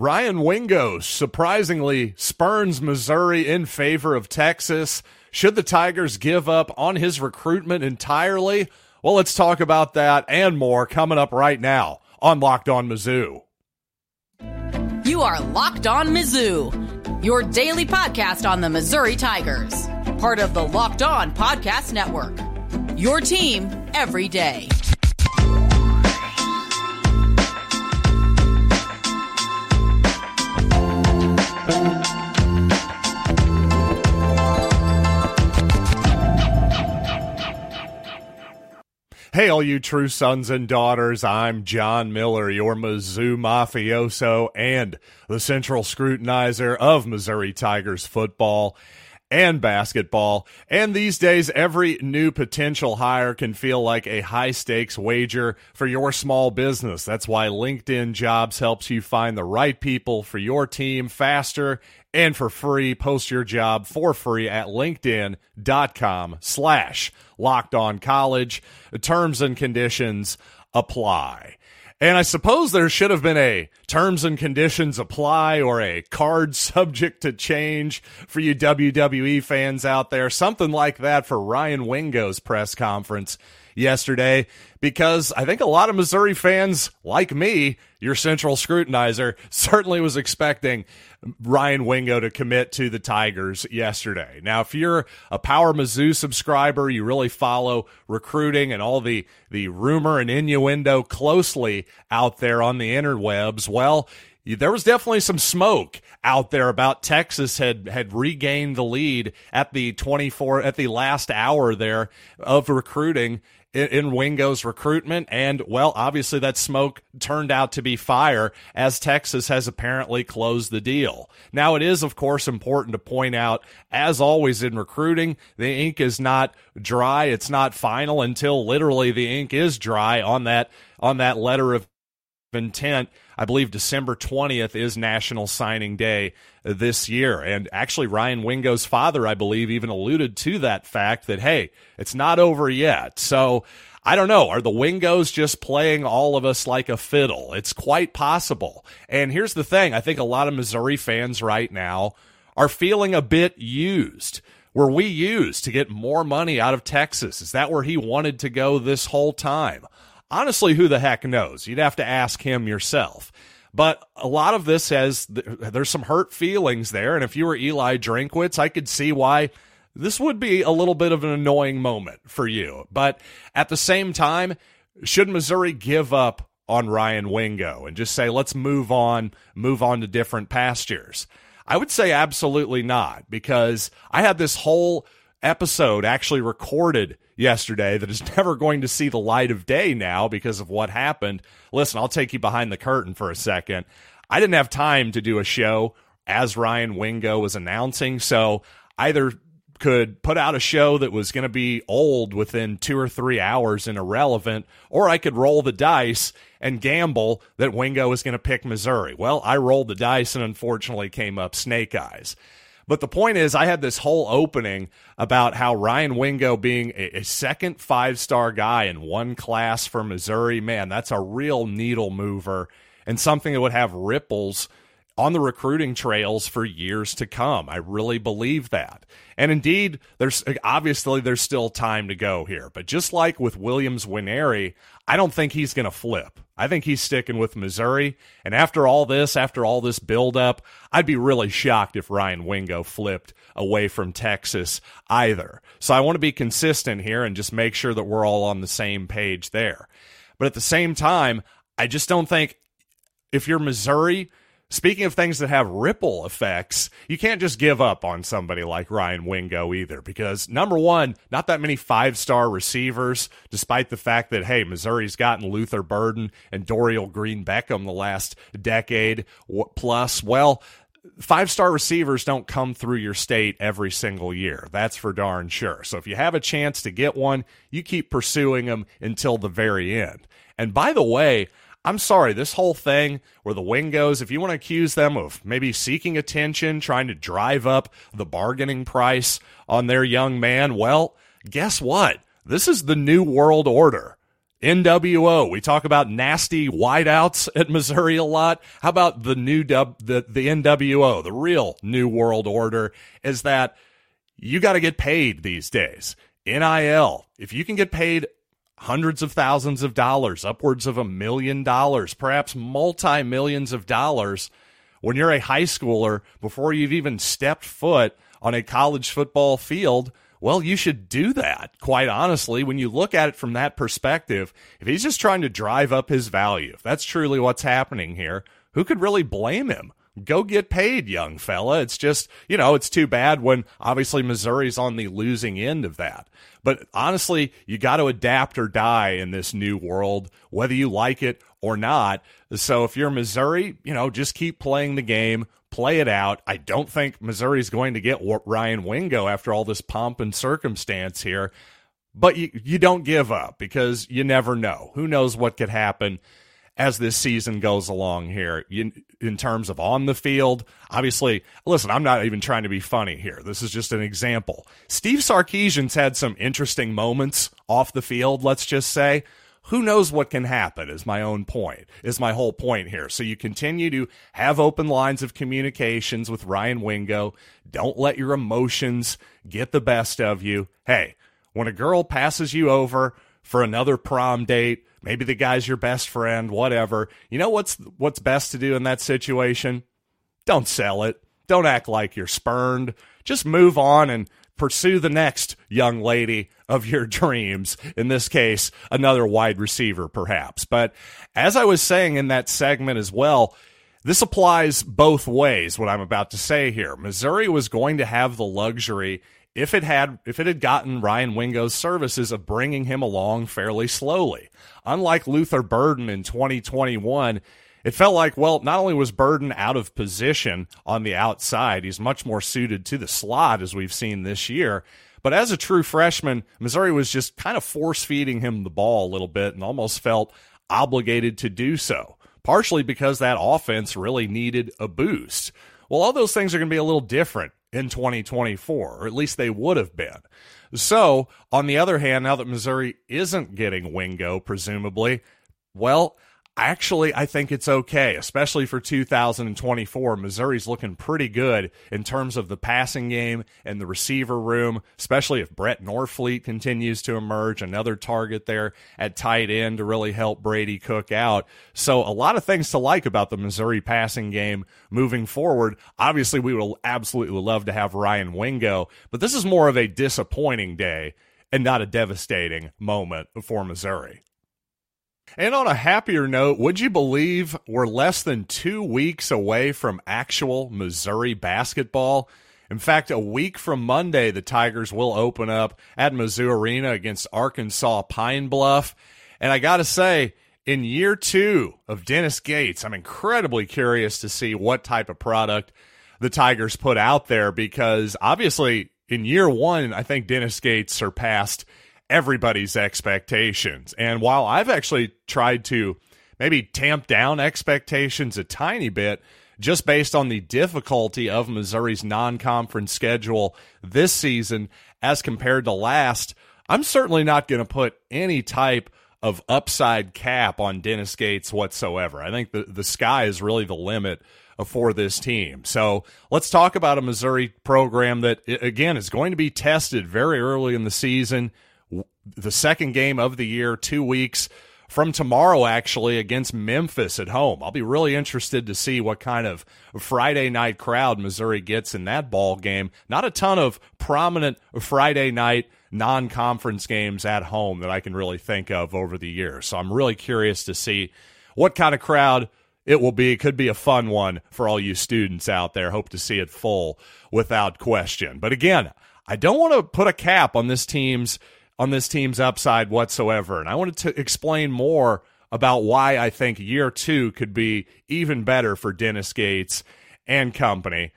Ryan Wingo surprisingly spurns Missouri in favor of Texas. Should the Tigers give up on his recruitment entirely? Well, let's talk about that and more coming up right now on Locked On Mizzou. You are Locked On Mizzou, your daily podcast on the Missouri Tigers, part of the Locked On Podcast Network. Your team every day. Hey, all you true sons and daughters, I'm John Miller, your Mizzou mafioso and the central scrutinizer of Missouri Tigers football and basketball. And these days, every new potential hire can feel like a high stakes wager for your small business. That's why LinkedIn Jobs helps you find the right people for your team faster and for free. Post your job for free at linkedin.com slash locked on college. Terms and conditions apply. And I suppose there should have been a terms and conditions apply or a card subject to change for you WWE fans out there. Something like that for Ryan Wingo's press conference yesterday because I think a lot of Missouri fans, like me, your central scrutinizer, certainly was expecting Ryan Wingo to commit to the Tigers yesterday. Now, if you're a Power Mizzou subscriber, you really follow recruiting and all the, the rumor and innuendo closely out there on the interwebs, well, there was definitely some smoke out there about Texas had had regained the lead at the 24 at the last hour there of recruiting in, in Wingo's recruitment. And, well, obviously that smoke turned out to be fire as Texas has apparently closed the deal. Now, it is, of course, important to point out, as always in recruiting, the ink is not dry. It's not final until literally the ink is dry on that, on that letter of intent. I believe December 20th is National Signing Day this year. And actually, Ryan Wingo's father, I believe, even alluded to that fact that, hey, it's not over yet. So I don't know. Are the Wingos just playing all of us like a fiddle? It's quite possible. And here's the thing I think a lot of Missouri fans right now are feeling a bit used. Were we used to get more money out of Texas? Is that where he wanted to go this whole time? Honestly, who the heck knows? You'd have to ask him yourself. But a lot of this has, there's some hurt feelings there. And if you were Eli Drinkwitz, I could see why this would be a little bit of an annoying moment for you. But at the same time, should Missouri give up on Ryan Wingo and just say, let's move on, move on to different pastures? I would say absolutely not, because I had this whole episode actually recorded yesterday that is never going to see the light of day now because of what happened. Listen, I'll take you behind the curtain for a second. I didn't have time to do a show as Ryan Wingo was announcing, so either could put out a show that was going to be old within two or three hours and irrelevant, or I could roll the dice and gamble that Wingo was going to pick Missouri. Well, I rolled the dice and unfortunately came up snake eyes. But the point is, I had this whole opening about how Ryan Wingo being a, a second five star guy in one class for Missouri, man, that's a real needle mover and something that would have ripples on the recruiting trails for years to come. I really believe that. And indeed, there's obviously there's still time to go here. But just like with Williams Nwaneri, I don't think he's going to flip. I think he's sticking with Missouri. And after all this, after all this buildup, I'd be really shocked if Ryan Wingo flipped away from Texas either. So I want to be consistent here and just make sure that we're all on the same page there. But at the same time, I just don't think if you're Missouri, Speaking of things that have ripple effects, you can't just give up on somebody like Ryan Wingo either, because number one, not that many five star receivers, despite the fact that, hey, Missouri's gotten Luther Burden and Dorial Green Beckham the last decade plus. Well, five star receivers don't come through your state every single year. That's for darn sure. So if you have a chance to get one, you keep pursuing them until the very end. And by the way, I'm sorry, this whole thing where the Wingos, if you want to accuse them of maybe seeking attention, trying to drive up the bargaining price on their young man, well, guess what? This is the new world order. NWO. We talk about nasty wideouts at Missouri a lot. How about the new dub, the, the NWO, the real New World Order is that you got to get paid these days. NIL, if you can get paid hundreds of thousands of dollars, upwards of a million dollars, perhaps multi millions of dollars, when you're a high schooler before you've even stepped foot on a college football field, well, you should do that. Quite honestly, when you look at it from that perspective, if he's just trying to drive up his value, if that's truly what's happening here, who could really blame him? Go get paid, young fella. It's just, you know, it's too bad when obviously Missouri's on the losing end of that. But honestly, you got to adapt or die in this new world, whether you like it or not. So if you're Missouri, you know, just keep playing the game, play it out. I don't think Missouri's going to get Ryan Wingo after all this pomp and circumstance here. But you, you don't give up because you never know. Who knows what could happen as this season goes along here you, in terms of on the field. Obviously, listen, I'm not even trying to be funny here. This is just an example. Steve Sarkisian's had some interesting moments off the field, let's just say who knows what can happen is my own point is my whole point here so you continue to have open lines of communications with ryan wingo don't let your emotions get the best of you hey when a girl passes you over for another prom date maybe the guy's your best friend whatever you know what's what's best to do in that situation don't sell it don't act like you're spurned just move on and pursue the next young lady of your dreams. In this case, another wide receiver, perhaps. But as I was saying in that segment as well, this applies both ways, what I'm about to say here. Missouri was going to have the luxury if it had if it had gotten Ryan Wingo's services of bringing him along fairly slowly. Unlike Luther Burden in 2021, it felt like, well, not only was Burden out of position on the outside, he's much more suited to the slot as we've seen this year. But as a true freshman, Missouri was just kind of force feeding him the ball a little bit and almost felt obligated to do so, partially because that offense really needed a boost. Well, all those things are going to be a little different in 2024, or at least they would have been. So, on the other hand, now that Missouri isn't getting Wingo, presumably, well, Actually, I think it's okay, especially for 2024. Missouri's looking pretty good in terms of the passing game and the receiver room, especially if Brett Norfleet continues to emerge, another target there at tight end to really help Brady Cook out. So, a lot of things to like about the Missouri passing game moving forward. Obviously, we would absolutely love to have Ryan Wingo, but this is more of a disappointing day and not a devastating moment for Missouri. And on a happier note, would you believe we're less than two weeks away from actual Missouri basketball? In fact, a week from Monday, the Tigers will open up at Mizzou Arena against Arkansas Pine Bluff. And I got to say, in year two of Dennis Gates, I'm incredibly curious to see what type of product the Tigers put out there because obviously in year one, I think Dennis Gates surpassed everybody's expectations. And while I've actually tried to maybe tamp down expectations a tiny bit, just based on the difficulty of Missouri's non conference schedule this season as compared to last, I'm certainly not going to put any type of upside cap on Dennis Gates whatsoever. I think the, the sky is really the limit for this team. So let's talk about a Missouri program that, again, is going to be tested very early in the season the second game of the year, two weeks from tomorrow, actually, against Memphis at home. I'll be really interested to see what kind of Friday night crowd Missouri gets in that ball game. Not a ton of prominent Friday night non conference games at home that I can really think of over the years. So I'm really curious to see what kind of crowd it will be. It could be a fun one for all you students out there. Hope to see it full without question. But again, I don't want to put a cap on this team's on this team's upside whatsoever. And I wanted to explain more about why I think year two could be even better for Dennis Gates and company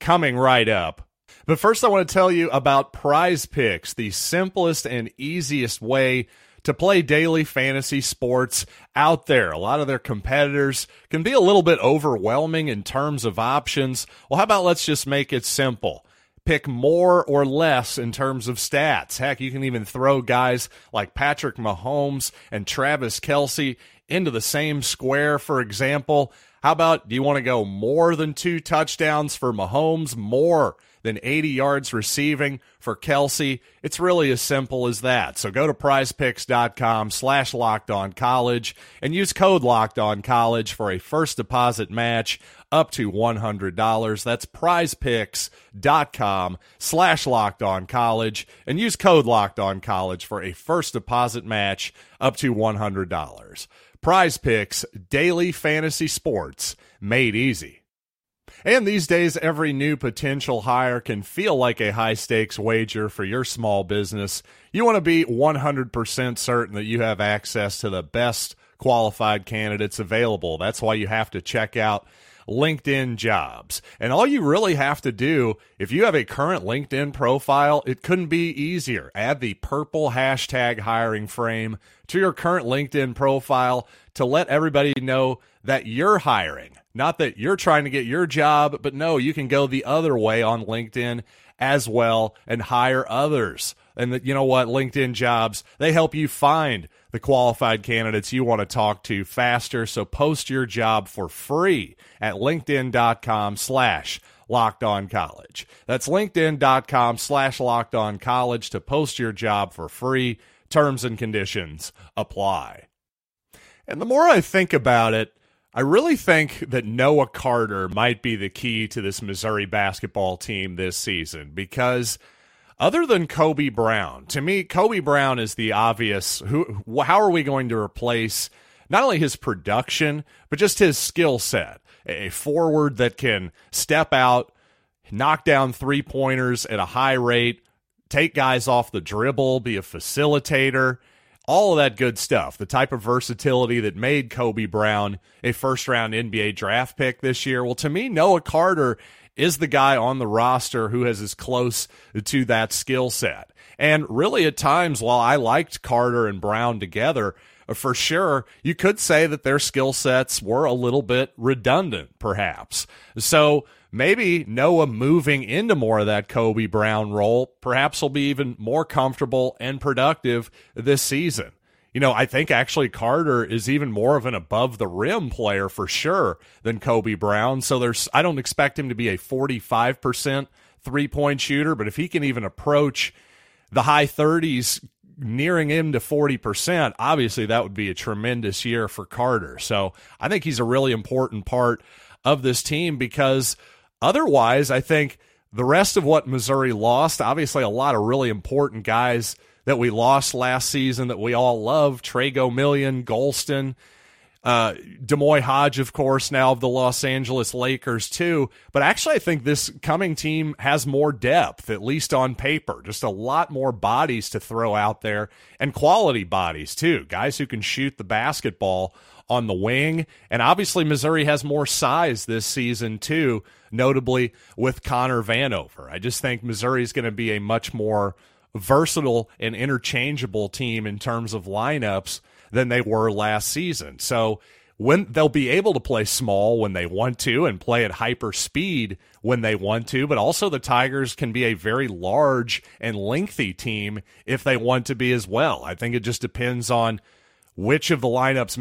coming right up. But first, I want to tell you about Prize Picks, the simplest and easiest way to play daily fantasy sports out there. A lot of their competitors can be a little bit overwhelming in terms of options. Well, how about let's just make it simple? Pick more or less in terms of stats. Heck, you can even throw guys like Patrick Mahomes and Travis Kelce into the same square, for example. How about do you want to go more than two touchdowns for Mahomes, more than 80 yards receiving for Kelce? It's really as simple as that. So go to prizepicks.com slash locked on college and use code locked on college for a first deposit match up to $100. That's prizepicks.com slash locked on college and use code locked on college for a first deposit match up to $100. Prize Picks, daily fantasy sports made easy. And these days, every new potential hire can feel like a high stakes wager for your small business. You want to be 100% certain that you have access to the best qualified candidates available. That's why you have to check out LinkedIn jobs. And all you really have to do, if you have a current LinkedIn profile, it couldn't be easier. Add the purple hashtag hiring frame to your current LinkedIn profile to let everybody know that you're hiring. Not that you're trying to get your job, but no, you can go the other way on LinkedIn as well and hire others. And that you know what, LinkedIn jobs, they help you find the qualified candidates you want to talk to faster. So post your job for free at LinkedIn.com slash locked on college. That's LinkedIn.com slash locked on college to post your job for free. Terms and conditions apply. And the more I think about it, I really think that Noah Carter might be the key to this Missouri basketball team this season because other than Kobe Brown, to me, Kobe Brown is the obvious. Who? How are we going to replace not only his production but just his skill set? A forward that can step out, knock down three pointers at a high rate, take guys off the dribble, be a facilitator, all of that good stuff. The type of versatility that made Kobe Brown a first round NBA draft pick this year. Well, to me, Noah Carter is the guy on the roster who has as close to that skill set. And really, at times, while I liked Carter and Brown together, uh, for sure, you could say that their skill sets were a little bit redundant, perhaps. So maybe Noah moving into more of that Kobe Brown role perhaps will be even more comfortable and productive this season you know, I think actually Carter is even more of an above the rim player for sure than Kobe Brown. So there's, I don't expect him to be a 45% three point shooter, but if he can even approach the high 30s, nearing him to 40%, obviously that would be a tremendous year for Carter. So I think he's a really important part of this team because otherwise, I think the rest of what Missouri lost, obviously a lot of really important guys that we lost last season that we all love Tre Gomillion, Golston, uh, D'Moi Hodge, of course, now of the Los Angeles Lakers, too. But actually, I think this coming team has more depth, at least on paper. Just a lot more bodies to throw out there and quality bodies, too. Guys who can shoot the basketball on the wing. And obviously, Missouri has more size this season, too, notably with Connor Vanover. I just think Missouri is going to be a much more versatile and interchangeable team in terms of lineups than they were last season. So when they'll be able to play small when they want to and play at hyper speed when they want to, but also the Tigers can be a very large and lengthy team if they want to be as well. I think it just depends on which of the lineups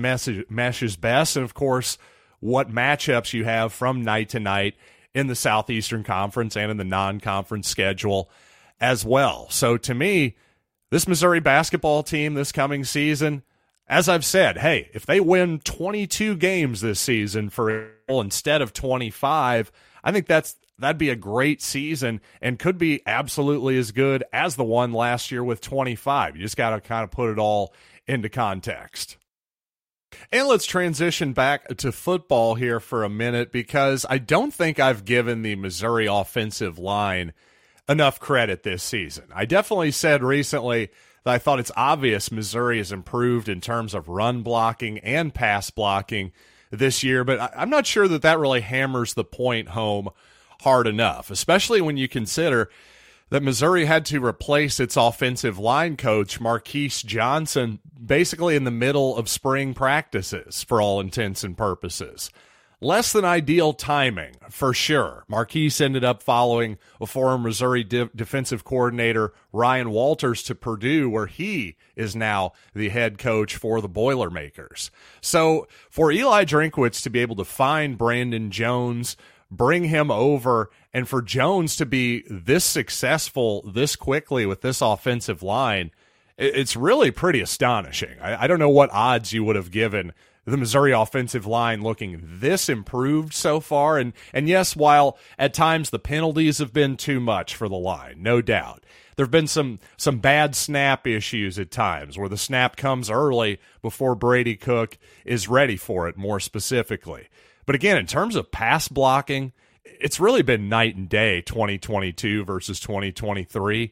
meshes best, and of course, what matchups you have from night to night in the Southeastern Conference and in the non conference schedule as well. So to me, this Missouri basketball team this coming season, as I've said, hey, if they win 22 games this season for instead of 25, I think that's that'd be a great season and could be absolutely as good as the one last year with 25. You just got to kind of put it all into context. And let's transition back to football here for a minute because I don't think I've given the Missouri offensive line enough credit this season. I definitely said recently that I thought it's obvious Missouri has improved in terms of run blocking and pass blocking this year, but I'm not sure that that really hammers the point home hard enough, especially when you consider that Missouri had to replace its offensive line coach, Marquise Johnson, basically in the middle of spring practices for all intents and purposes. Less than ideal timing for sure. Marquise ended up following a former Missouri de- defensive coordinator Ryan Walters to Purdue, where he is now the head coach for the Boilermakers. So for Eli Drinkwitz to be able to find Brandon Jones, bring him over, and for Jones to be this successful this quickly with this offensive line. It's really pretty astonishing. I, I don't know what odds you would have given the Missouri offensive line looking this improved so far. And and yes, while at times the penalties have been too much for the line, no doubt. There have been some some bad snap issues at times where the snap comes early before Brady Cook is ready for it more specifically. But again, in terms of pass blocking, it's really been night and day 2022 versus 2023.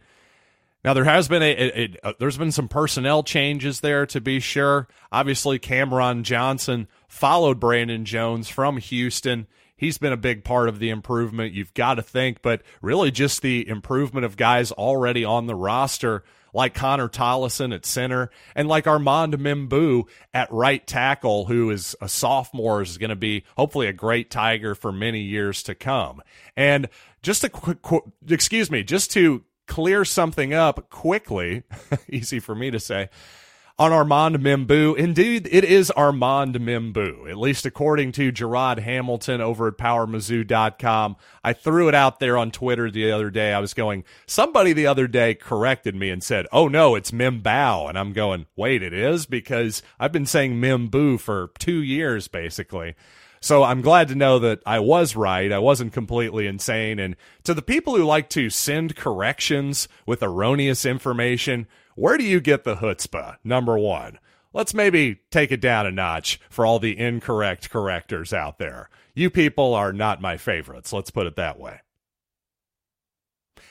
Now there has been a, a, a, uh, there's been some personnel changes there to be sure. Obviously, Cameron Johnson followed Brandon Jones from Houston. He's been a big part of the improvement. You've got to think, but really just the improvement of guys already on the roster, like Connor Tollison at center and like Armand Membou at right tackle, who is a sophomore, is going to be hopefully a great Tiger for many years to come. And just a quick, excuse me, just to clear something up quickly, easy for me to say, on Armand Membou. Indeed, it is Armand Membou, at least according to Gerard Hamilton over at PowerMizzou.com. I threw it out there on Twitter the other day. I was going, somebody the other day corrected me and said, oh no, it's Membao. And I'm going, wait, it is? Because I've been saying Membou for two years, basically. So I'm glad to know that I was right. I wasn't completely insane. And to the people who like to send corrections with erroneous information, where do you get the chutzpah? Number one. Let's maybe take it down a notch for all the incorrect correctors out there. You people are not my favorites. Let's put it that way.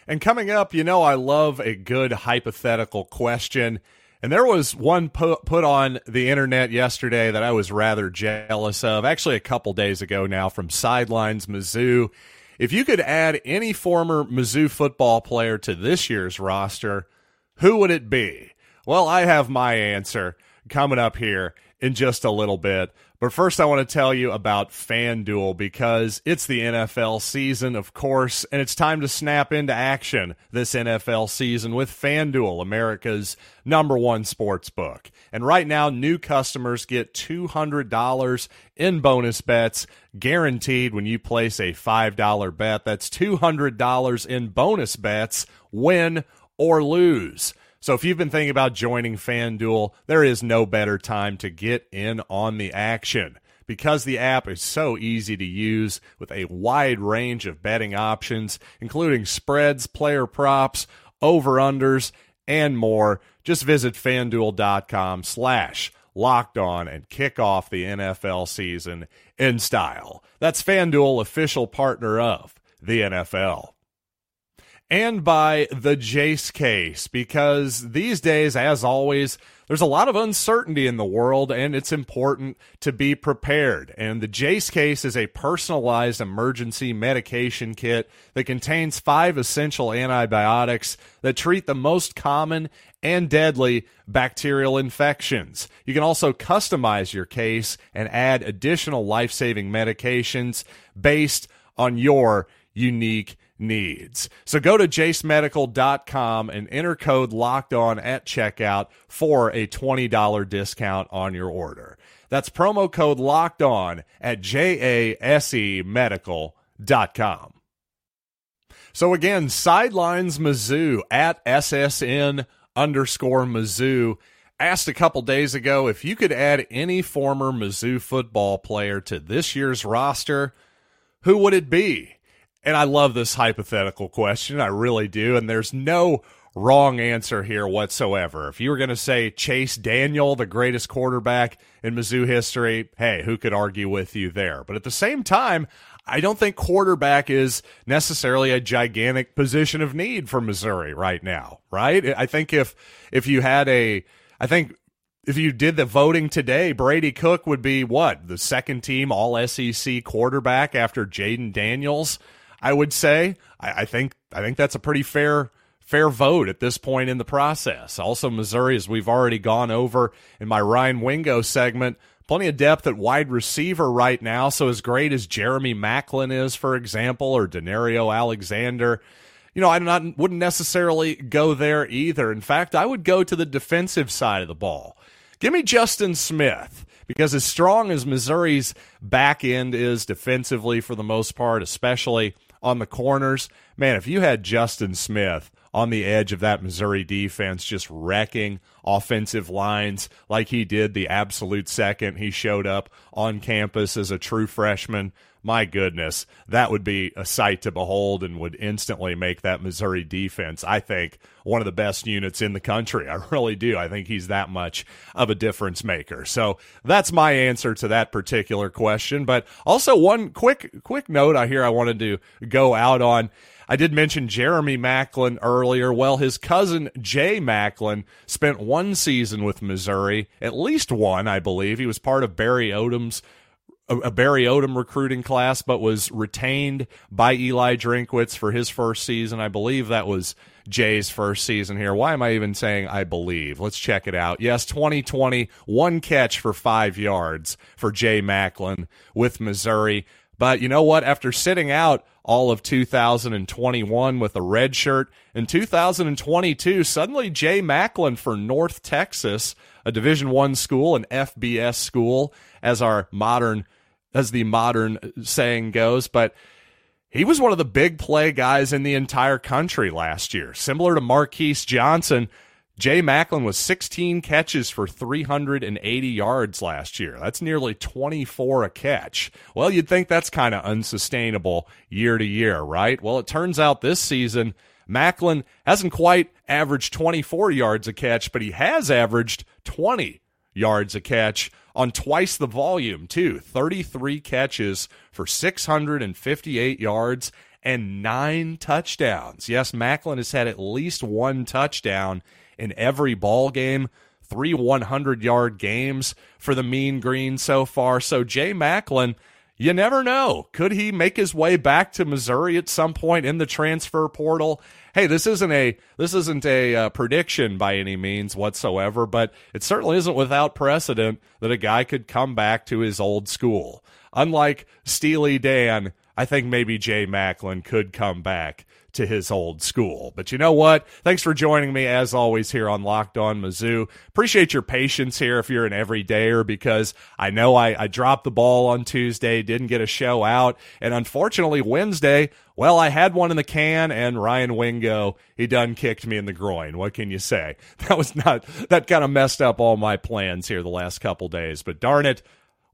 And coming up, you know, I love a good hypothetical question. And there was one put, on the internet yesterday that I was rather jealous of, actually, a couple days ago now from Sidelines Mizzou. If you could add any former Mizzou football player to this year's roster, who would it be? Well, I have my answer coming up here in just a little bit. But first, I want to tell you about FanDuel because it's the NFL season, of course, and it's time to snap into action this NFL season with FanDuel, America's number one sports book. And right now, new customers get $200 in bonus bets guaranteed when you place a $5 bet. That's $200 in bonus bets, win or lose. So if you've been thinking about joining FanDuel, there is no better time to get in on the action. Because the app is so easy to use with a wide range of betting options, including spreads, player props, over-unders, and more, just visit fanduel.com slash locked on and kick off the NFL season in style. That's FanDuel, official partner of the NFL and by the Jase case, because these days, as always, there's a lot of uncertainty in the world, and it's important to be prepared. And the Jase case is a personalized emergency medication kit that contains five essential antibiotics that treat the most common and deadly bacterial infections. You can also customize your case and add additional life saving medications based on your unique needs. So go to jasemedical.com and enter code locked on at checkout for a $20 discount on your order. That's promo code locked on at jasemedical.com. So again, sidelines Mizzou at SSN underscore Mizzou asked a couple days ago if you could add any former Mizzou football player to this year's roster, who would it be? And I love this hypothetical question. I really do. And there's no wrong answer here whatsoever. If you were going to say Chase Daniel, the greatest quarterback in Mizzou history, hey, who could argue with you there? But at the same time, I don't think quarterback is necessarily a gigantic position of need for Missouri right now, right? I think if if you had a I think if you did the voting today, Brady Cook would be what? The second team all SEC quarterback after Jayden Daniels. I would say. I, I think I think that's a pretty fair fair vote at this point in the process. Also, Missouri, as we've already gone over in my Ryan Wingo segment, Plenty of depth at wide receiver right now. So as great as Jeremy Maclin is, for example, or Danario Alexander, you know, I not wouldn't necessarily go there either. In fact, I would go to the defensive side of the ball. Give me Justin Smith because as strong as Missouri's back end is defensively for the most part, especially on the corners, man, if you had Justin Smith on the edge of that Missouri defense, just wrecking offensive lines like he did the absolute second he showed up on campus as a true freshman my goodness, that would be a sight to behold and would instantly make that Missouri defense, I think, one of the best units in the country. I really do. I think he's that much of a difference maker. So that's my answer to that particular question. But also one quick quick note I hear I wanted to go out on. I did mention Jeremy Maclin earlier. Well, his cousin Jay Maclin spent one season with Missouri, at least one, I believe. He was part of Barry Odom's a Barry Odom recruiting class, but was retained by Eli Drinkwitz for his first season. I believe that was Jay's first season here. Why am I even saying I believe? Let's check it out. Yes, 2020, one catch for five yards for Jay Maclin with Missouri. But you know what? After sitting out all of 2021 with a red shirt, in 2022, suddenly Jay Maclin for North Texas, a Division One school, an FBS school, as our modern as the modern saying goes, but he was one of the big play guys in the entire country last year. Similar to Marquise Johnson, Jay Maclin was 16 catches for 380 yards last year. That's nearly 24 a catch. Well, you'd think that's kind of unsustainable year to year, right? Well, it turns out this season, Maclin hasn't quite averaged 24 yards a catch, but he has averaged 20 yards a catch on twice the volume, too 33 catches for 658 yards and nine touchdowns. Yes, Maclin has had at least one touchdown in every ball game. Three 100 yard games for the Mean Green so far. So, Jay Maclin, you never know. Could he make his way back to Missouri at some point in the transfer portal? Hey, this isn't a this isn't a uh, prediction by any means whatsoever, but it certainly isn't without precedent that a guy could come back to his old school. Unlike Steely Dan, I think maybe Jay Maclin could come back to his old school. But you know what? Thanks for joining me as always here on Locked On Mizzou. Appreciate your patience here if you're an everydayer because I know I, I dropped the ball on Tuesday, didn't get a show out, and unfortunately Wednesday, well, I had one in the can, and Ryan Wingo, he done kicked me in the groin. What can you say? That was not that kind of messed up all my plans here the last couple days. But darn it,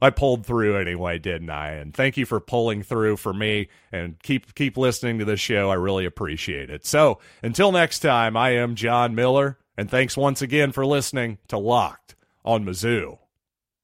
I pulled through anyway, didn't I? And thank you for pulling through for me and keep keep listening to the show. I really appreciate it. So, until next time, I am John Miller, and thanks once again for listening to Locked on Mizzou.